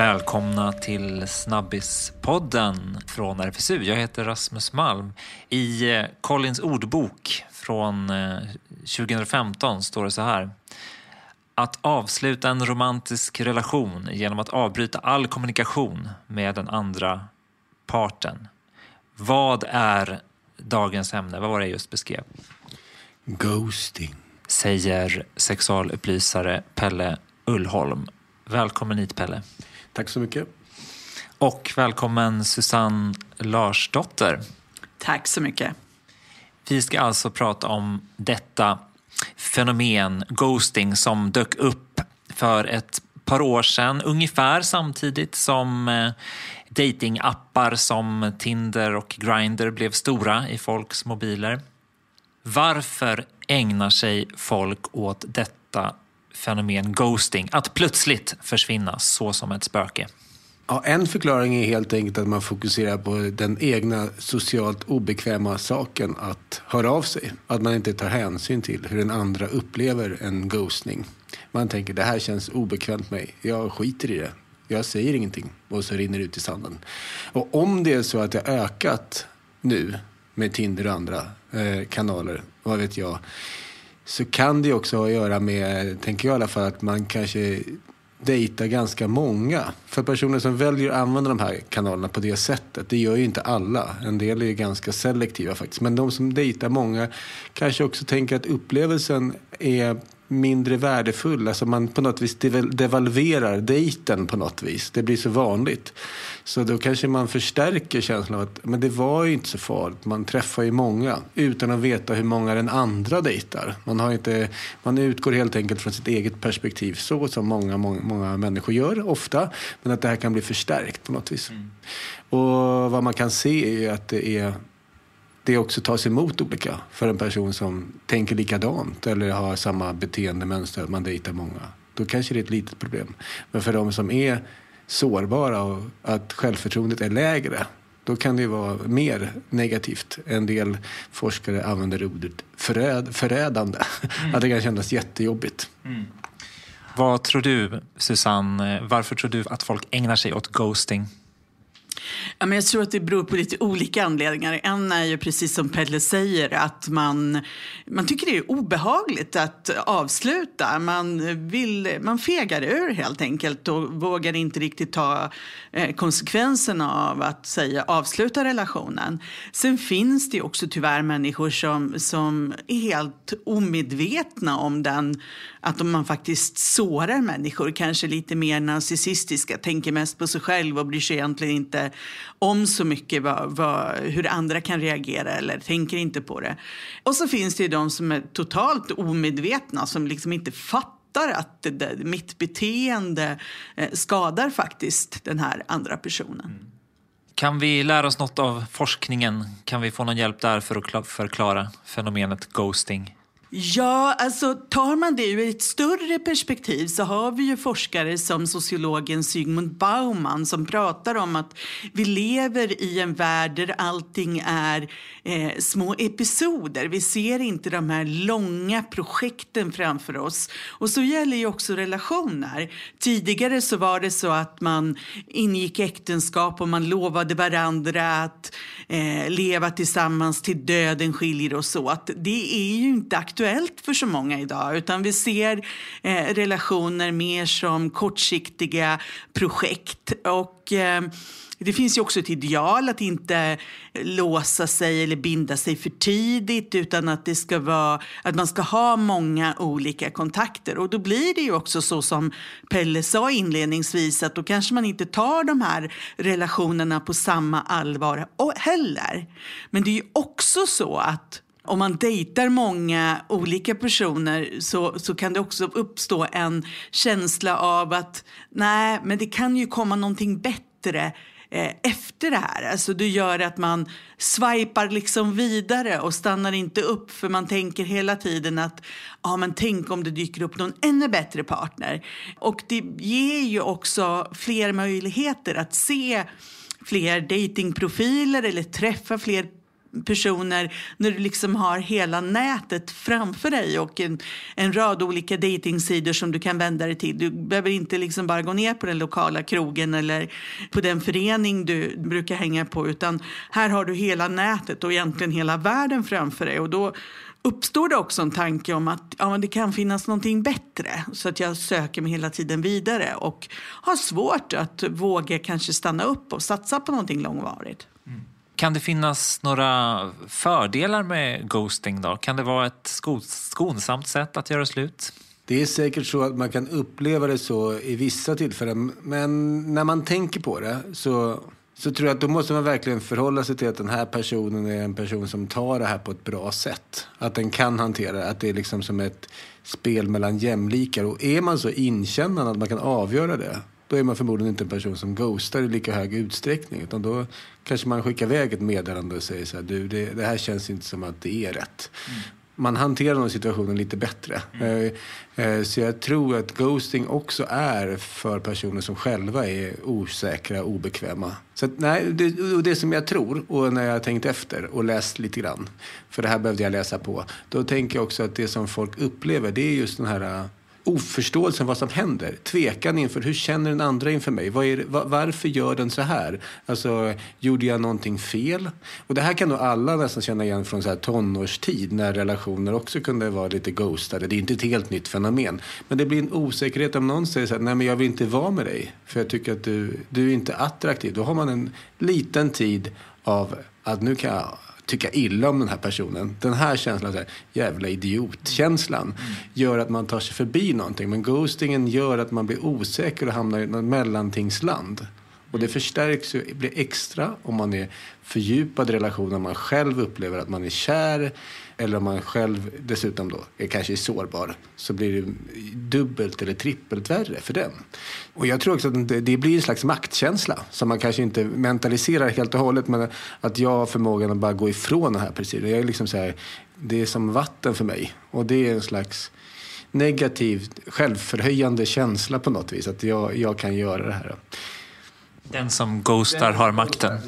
Välkomna till Snabbispodden från RFSU. Jag heter Rasmus Malm. I eh, Collins ordbok från 2015 eh, står det så här. Att avsluta en romantisk relation genom att avbryta all kommunikation med den andra parten. Vad är dagens ämne? Vad var det jag just beskrev? Ghosting. Säger sexualupplysare Pelle Ullholm. Välkommen hit Pelle. Tack så mycket. Och välkommen Susanne Larsdotter. Tack så mycket. Vi ska alltså prata om detta fenomen, ghosting, som dök upp för ett par år sedan, ungefär samtidigt som eh, datingappar som Tinder och Grindr blev stora i folks mobiler. Varför ägnar sig folk åt detta fenomen ghosting, att plötsligt försvinna så som ett spöke? Ja, en förklaring är helt enkelt att man fokuserar på den egna socialt obekväma saken att höra av sig. Att man inte tar hänsyn till hur den andra upplever en ghostning. Man tänker det här känns obekvämt mig, jag skiter i det. Jag säger ingenting och så rinner det ut i sanden. Och om det är så att det har ökat nu med Tinder och andra eh, kanaler, vad vet jag så kan det också ha att göra med, tänker jag i alla fall, att man kanske dejtar ganska många. För personer som väljer att använda de här kanalerna på det sättet, det gör ju inte alla. En del är ju ganska selektiva faktiskt. Men de som dejtar många kanske också tänker att upplevelsen är mindre värdefull. Alltså man på något vis devalverar dejten på något vis. Det blir så vanligt. Så då kanske man förstärker känslan av att men det var ju inte så farligt. Man träffar ju många utan att veta hur många den andra dejtar. Man, har inte, man utgår helt enkelt från sitt eget perspektiv. Så som många, många, många människor gör ofta. Men att det här kan bli förstärkt på något vis. Mm. Och vad man kan se är att det är det också tas emot olika för en person som tänker likadant eller har samma beteendemönster, att man dejtar många. Då kanske det är ett litet problem. Men för de som är sårbara och att självförtroendet är lägre, då kan det vara mer negativt. En del forskare använder ordet förräd, förrädande. Mm. Att det kan kännas jättejobbigt. Mm. Vad tror du, Susanne, varför tror du att folk ägnar sig åt ghosting? Ja, men jag tror att det beror på lite olika anledningar. En är ju precis som Pelle säger att man, man tycker det är obehagligt att avsluta. Man, vill, man fegar ur helt enkelt och vågar inte riktigt ta eh, konsekvenserna av att säga avsluta relationen. Sen finns det också tyvärr människor som, som är helt omedvetna om den att om man faktiskt sårar människor, kanske lite mer narcissistiska, tänker mest på sig själv och bryr sig egentligen inte om så mycket vad, vad, hur andra kan reagera eller tänker inte på det. Och så finns det ju de som är totalt omedvetna, som liksom inte fattar att det, det, mitt beteende eh, skadar faktiskt den här andra personen. Mm. Kan vi lära oss något av forskningen? Kan vi få någon hjälp där för att förklara fenomenet ghosting? Ja, alltså tar man det ur ett större perspektiv så har vi ju forskare som sociologen Sigmund Bauman som pratar om att vi lever i en värld där allting är eh, små episoder. Vi ser inte de här långa projekten framför oss. Och så gäller ju också relationer. Tidigare så var det så att man ingick äktenskap och man lovade varandra att eh, leva tillsammans till döden skiljer oss åt. Det är ju inte aktuellt aktuellt för så många idag utan vi ser eh, relationer mer som kortsiktiga projekt. och... Eh, det finns ju också ett ideal att inte låsa sig eller binda sig för tidigt utan att, det ska vara, att man ska ha många olika kontakter. Och då blir det ju också så som Pelle sa inledningsvis att då kanske man inte tar de här relationerna på samma allvar heller. Men det är ju också så att om man dejtar många olika personer så, så kan det också uppstå en känsla av att nej, men det kan ju komma någonting bättre eh, efter det här. Alltså det gör att man swipar liksom vidare och stannar inte upp för man tänker hela tiden att ja, men tänk om det dyker upp någon ännu bättre partner. Och det ger ju också fler möjligheter att se fler datingprofiler eller träffa fler personer när du liksom har hela nätet framför dig och en, en rad olika datingsidor som du kan vända dig till. Du behöver inte liksom bara gå ner på den lokala krogen eller på den förening du brukar hänga på utan här har du hela nätet och egentligen hela världen framför dig. Och då uppstår det också en tanke om att ja, det kan finnas någonting bättre. Så att jag söker mig hela tiden vidare och har svårt att våga kanske stanna upp och satsa på någonting långvarigt. Mm. Kan det finnas några fördelar med ghosting då? Kan det vara ett skonsamt sätt att göra slut? Det är säkert så att man kan uppleva det så i vissa tillfällen. Men när man tänker på det så så tror jag att då måste man verkligen förhålla sig till att den här personen är en person som tar det här på ett bra sätt. Att den kan hantera det, att det är liksom som ett spel mellan jämlikar. Och är man så inkännande att man kan avgöra det, då är man förmodligen inte en person som ghostar i lika hög utsträckning. Utan då kanske man skickar iväg ett meddelande och säger så här, du det, det här känns inte som att det är rätt. Mm man hanterar nog situationen lite bättre. Mm. Eh, eh, så jag tror att ghosting också är för personer som själva är osäkra och obekväma. Så att, nej, det, det som jag tror, och när jag har tänkt efter och läst lite grann, för det här behövde jag läsa på, då tänker jag också att det som folk upplever, det är just den här oförståelsen vad som händer. Tvekan inför hur känner den andra inför mig? Var det, var, varför gör den så här? Alltså, gjorde jag någonting fel? Och det här kan nog alla nästan känna igen från så här tonårstid när relationer också kunde vara lite ghostade. Det är inte ett helt nytt fenomen. Men det blir en osäkerhet om någon säger så här, nej men jag vill inte vara med dig för jag tycker att du, du är inte attraktiv. Då har man en liten tid av att nu kan jag tycka illa om den här personen. Den här känslan, så här, jävla idiot-känslan, mm. gör att man tar sig förbi någonting. Men ghostingen gör att man blir osäker och hamnar i något mellantingsland. Och det förstärks ju, blir extra om man är fördjupad relation, om man själv upplever att man är kär eller om man själv dessutom då är kanske sårbar så blir det dubbelt eller trippelt värre för den. Och jag tror också att det blir en slags maktkänsla som man kanske inte mentaliserar helt och hållet men att jag har förmågan att bara gå ifrån den här principen. Jag är liksom så här, det är som vatten för mig och det är en slags negativ självförhöjande känsla på något vis att jag, jag kan göra det här. Den som ghostar har makten.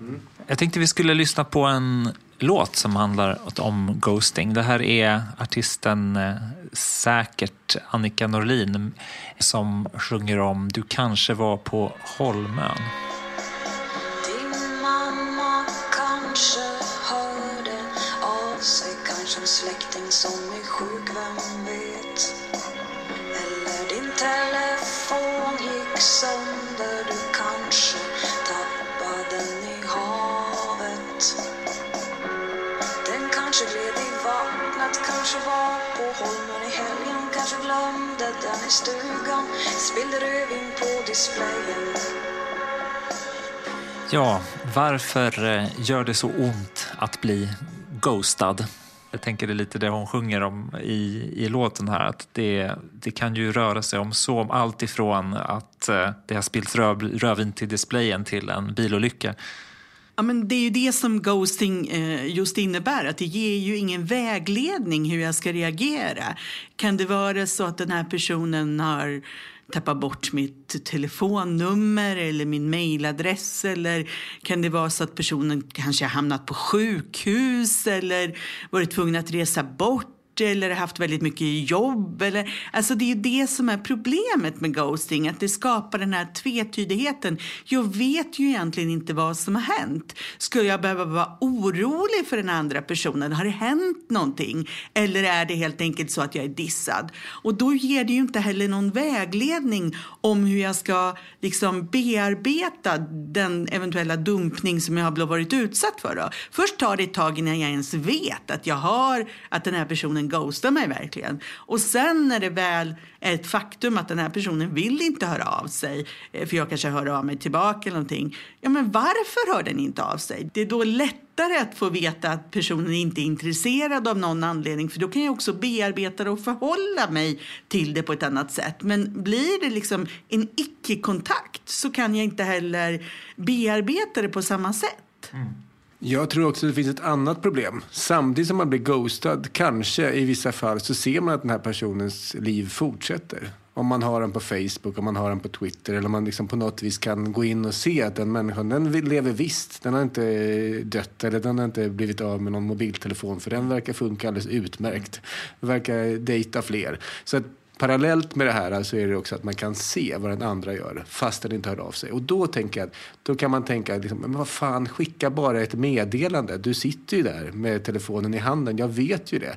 Mm. Jag tänkte vi skulle lyssna på en låt som handlar om ghosting. Det här är artisten eh, säkert Annika Norlin som sjunger om Du kanske var på Holmön. Din mamma kanske hörde av sig Kanske en släkting som är sjuk, vem vet? Eller din telefon gick sönder Du kanske tappade den i havet Den Kanske gled i vattnet, kanske var på Holmen i helgen Kanske glömde den i stugan, spillde rödvin på displayen Ja, varför eh, gör det så ont att bli ghostad? Jag tänker det är lite det hon sjunger om i, i låten här. Att det, det kan ju röra sig om så allt ifrån att eh, det har spillts röv, rödvin till displayen till en bilolycka. Ja, men det är ju det som ghosting eh, just innebär, att det ger ju ingen vägledning hur jag ska reagera. Kan det vara så att den här personen har tappa bort mitt telefonnummer eller min mejladress eller kan det vara så att personen kanske har hamnat på sjukhus eller varit tvungen att resa bort eller haft väldigt mycket jobb. Eller, alltså det är det som är problemet med ghosting, att det skapar den här tvetydigheten. Jag vet ju egentligen inte vad som har hänt. Skulle jag behöva vara orolig för den andra personen? Har det hänt någonting? Eller är det helt enkelt så att jag är dissad? Och då ger det ju inte heller någon vägledning om hur jag ska liksom bearbeta den eventuella dumpning som jag har varit utsatt för. Då. Först tar det ett tag innan jag ens vet att jag har, att den här personen personen ghostar mig verkligen. Och sen när det väl är ett faktum att den här personen vill inte höra av sig, eh, för jag kanske hör av mig tillbaka eller någonting. Ja, men varför hör den inte av sig? Det är då lättare att få veta att personen inte är intresserad av någon anledning, för då kan jag också bearbeta det och förhålla mig till det på ett annat sätt. Men blir det liksom en icke-kontakt så kan jag inte heller bearbeta det på samma sätt. Mm. Jag tror också att det finns ett annat problem. Samtidigt som man blir ghostad, kanske i vissa fall, så ser man att den här personens liv fortsätter. Om man har den på Facebook, om man har den på Twitter eller om man liksom på något vis kan gå in och se att den människan, den lever visst. Den har inte dött eller den har inte blivit av med någon mobiltelefon för den verkar funka alldeles utmärkt. Den verkar dejta fler. Så att Parallellt med det här så är det också att man kan se vad den andra gör fast den inte hör av sig. Och då tänker jag, då kan man tänka, liksom, men vad fan, skicka bara ett meddelande. Du sitter ju där med telefonen i handen, jag vet ju det.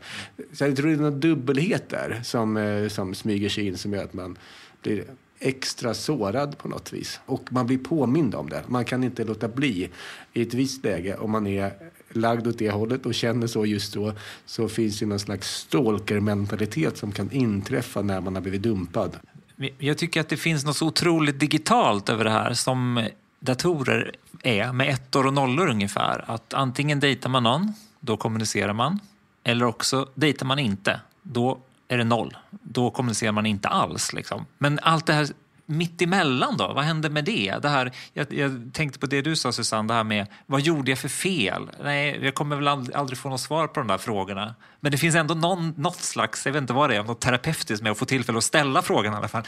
Så jag tror det är någon dubbelhet där som, eh, som smyger sig in som gör att man blir extra sårad på något vis. Och man blir påmind om det. Man kan inte låta bli i ett visst läge om man är lagd åt det hållet och känner så just då så finns det någon slags stalker-mentalitet som kan inträffa när man har blivit dumpad. Jag tycker att det finns något så otroligt digitalt över det här som datorer är med ettor och nollor ungefär. Att antingen dejtar man någon, då kommunicerar man. Eller också dejtar man inte, då är det noll. Då kommunicerar man inte alls. Liksom. Men allt det här mittemellan då? Vad hände med det? det här, jag, jag, tänkte på det du sa Susanne, det här med vad gjorde jag för fel? Nej, jag kommer väl aldrig, aldrig få något svar på de där frågorna. Men det finns ändå någon, något slags, jag vet inte vad det är, något terapeutiskt med att få tillfälle att ställa frågan i alla fall.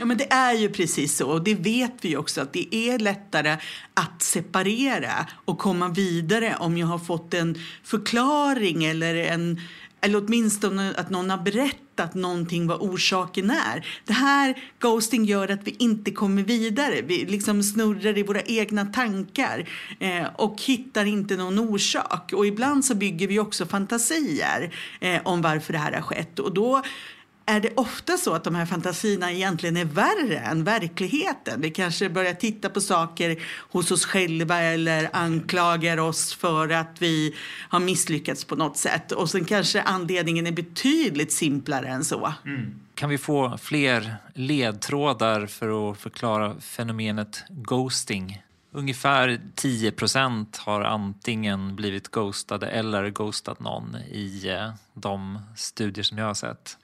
Ja, men det är ju precis så. Och det vet vi också att det är lättare att separera och komma vidare om jag har fått en förklaring eller en eller åtminstone att någon har berättat någonting vad orsaken är. Det här ghosting gör att vi inte kommer vidare. Vi liksom snurrar i våra egna tankar eh, och hittar inte någon orsak. Och ibland så bygger vi också fantasier eh, om varför det här har skett. Och då är det ofta så att de här fantasierna egentligen är värre än verkligheten. Vi kanske börjar titta på saker hos oss själva eller anklagar oss för att vi har misslyckats på något sätt. Och sen kanske anledningen är betydligt simplare än så. Mm. Kan vi få fler ledtrådar för att förklara fenomenet ghosting? Ungefär 10 har antingen blivit ghostade eller ghostat någon i eh, de studier som jag har sett.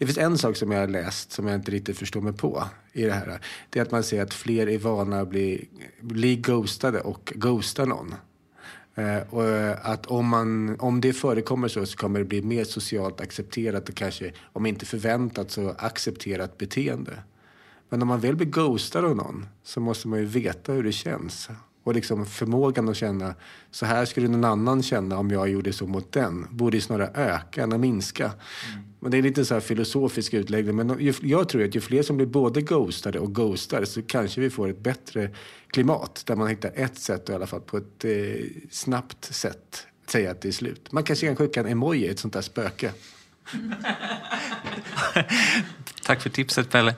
Det finns en sak som jag har läst som jag inte riktigt förstår mig på i det här. Det är att man ser att fler är vana att bli, bli ghostade och ghosta någon. Eh, och eh, att om, man, om det förekommer så, så kommer det bli mer socialt accepterat och kanske, om inte förväntat, så accepterat beteende. Men om man väl blir ghostad av någon så måste man ju veta hur det känns. Och liksom förmågan att känna, så här skulle någon annan känna om jag gjorde så mot den, borde snarare öka än att minska. Mm. Men det är lite så här filosofisk utläggning. Men jag tror att ju fler som blir både ghostade och ghostar så kanske vi får ett bättre klimat där man hittar ett sätt i alla fall på ett eh, snabbt sätt säga att det är slut. Man kanske kan skicka en emoji, ett sånt där spöke. Tack för tipset, Pelle.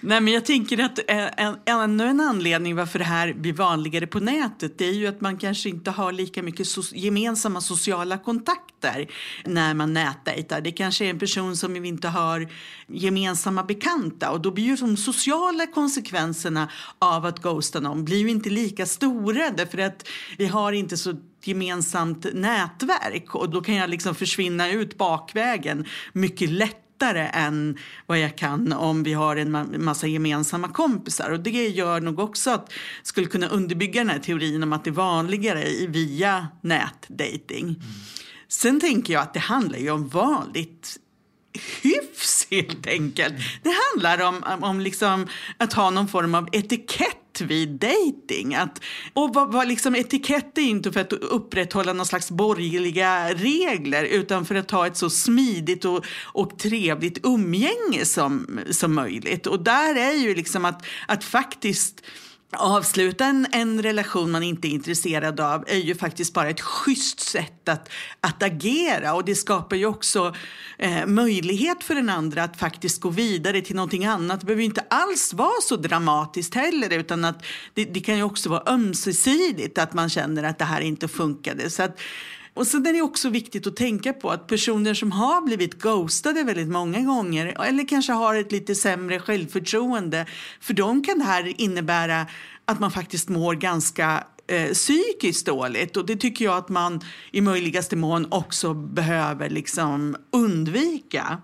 Nej, men jag tänker att en, ännu en anledning varför det här blir vanligare på nätet det är ju att man kanske inte har lika mycket so gemensamma sociala kontakter när man nätdejtar. Det kanske är en person som vi inte har gemensamma bekanta och då blir ju de sociala konsekvenserna av att ghosta någon blir ju inte lika stora därför att vi har inte så gemensamt nätverk och då kan jag liksom försvinna ut bakvägen mycket lätt lättare än vad jag kan om vi har en massa gemensamma kompisar. Och det gör nog också att skulle kunna underbygga den här teorin om att det är vanligare via nätdating. Mm. Sen tänker jag att det handlar ju om vanligt hyfs helt enkelt. Det handlar om, om liksom att ha någon form av etikett vid dating. Att, och vad, vad liksom, etikett är inte för att upprätthålla någon slags borgerliga regler utan för att ha ett så smidigt och, och trevligt umgänge som, som möjligt. Och där är ju liksom att, att faktiskt avsluta en, en relation man inte är intresserad av är ju faktiskt bara ett schysst sätt att, att agera och det skapar ju också eh, möjlighet för den andra att faktiskt gå vidare till någonting annat. Det behöver ju inte alls vara så dramatiskt heller utan att det, det kan ju också vara ömsesidigt att man känner att det här inte funkade. Så att, och sen är det också viktigt att tänka på att personer som har blivit ghostade väldigt många gånger eller kanske har ett lite sämre självförtroende, för dem kan det här innebära att man faktiskt mår ganska eh, psykiskt dåligt. Och det tycker jag att man i möjligaste mån också behöver liksom undvika.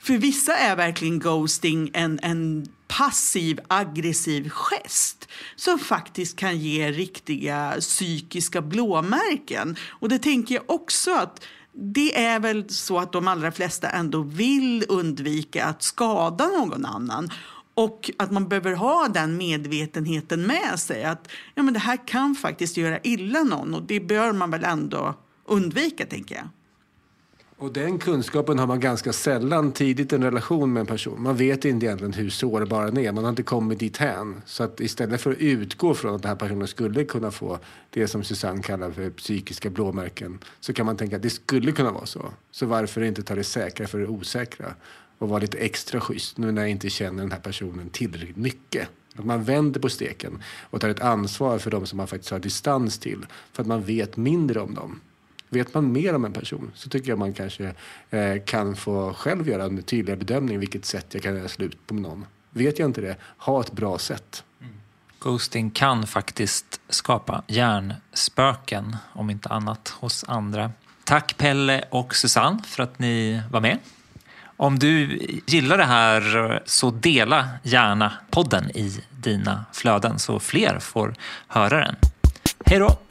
För vissa är verkligen ghosting en, en passiv aggressiv gest som faktiskt kan ge riktiga psykiska blåmärken. Och det tänker jag också att det är väl så att de allra flesta ändå vill undvika att skada någon annan. Och att man behöver ha den medvetenheten med sig. Att ja, men det här kan faktiskt göra illa någon och det bör man väl ändå undvika, tänker jag. Och den kunskapen har man ganska sällan tidigt i en relation med en person. Man vet inte egentligen hur sårbar den är. Man har inte kommit dit hän. Så att istället för att utgå från att den här personen skulle kunna få det som Susanne kallar för psykiska blåmärken så kan man tänka att det skulle kunna vara så. Så varför inte ta det säkra för det osäkra? Och vara lite extra schysst nu när jag inte känner den här personen tillräckligt mycket. Att man vänder på steken och tar ett ansvar för de som man faktiskt har distans till. För att man vet mindre om dem. Vet man mer om en person så tycker jag man kanske eh, kan få själv göra en tydligare bedömning vilket sätt jag kan göra slut på någon. Vet jag inte det, ha ett bra sätt. Ghosting kan faktiskt skapa hjärnspöken, om inte annat, hos andra. Tack Pelle och Susanne för att ni var med. Om du gillar det här så dela gärna podden i dina flöden så fler får höra den. Hej då!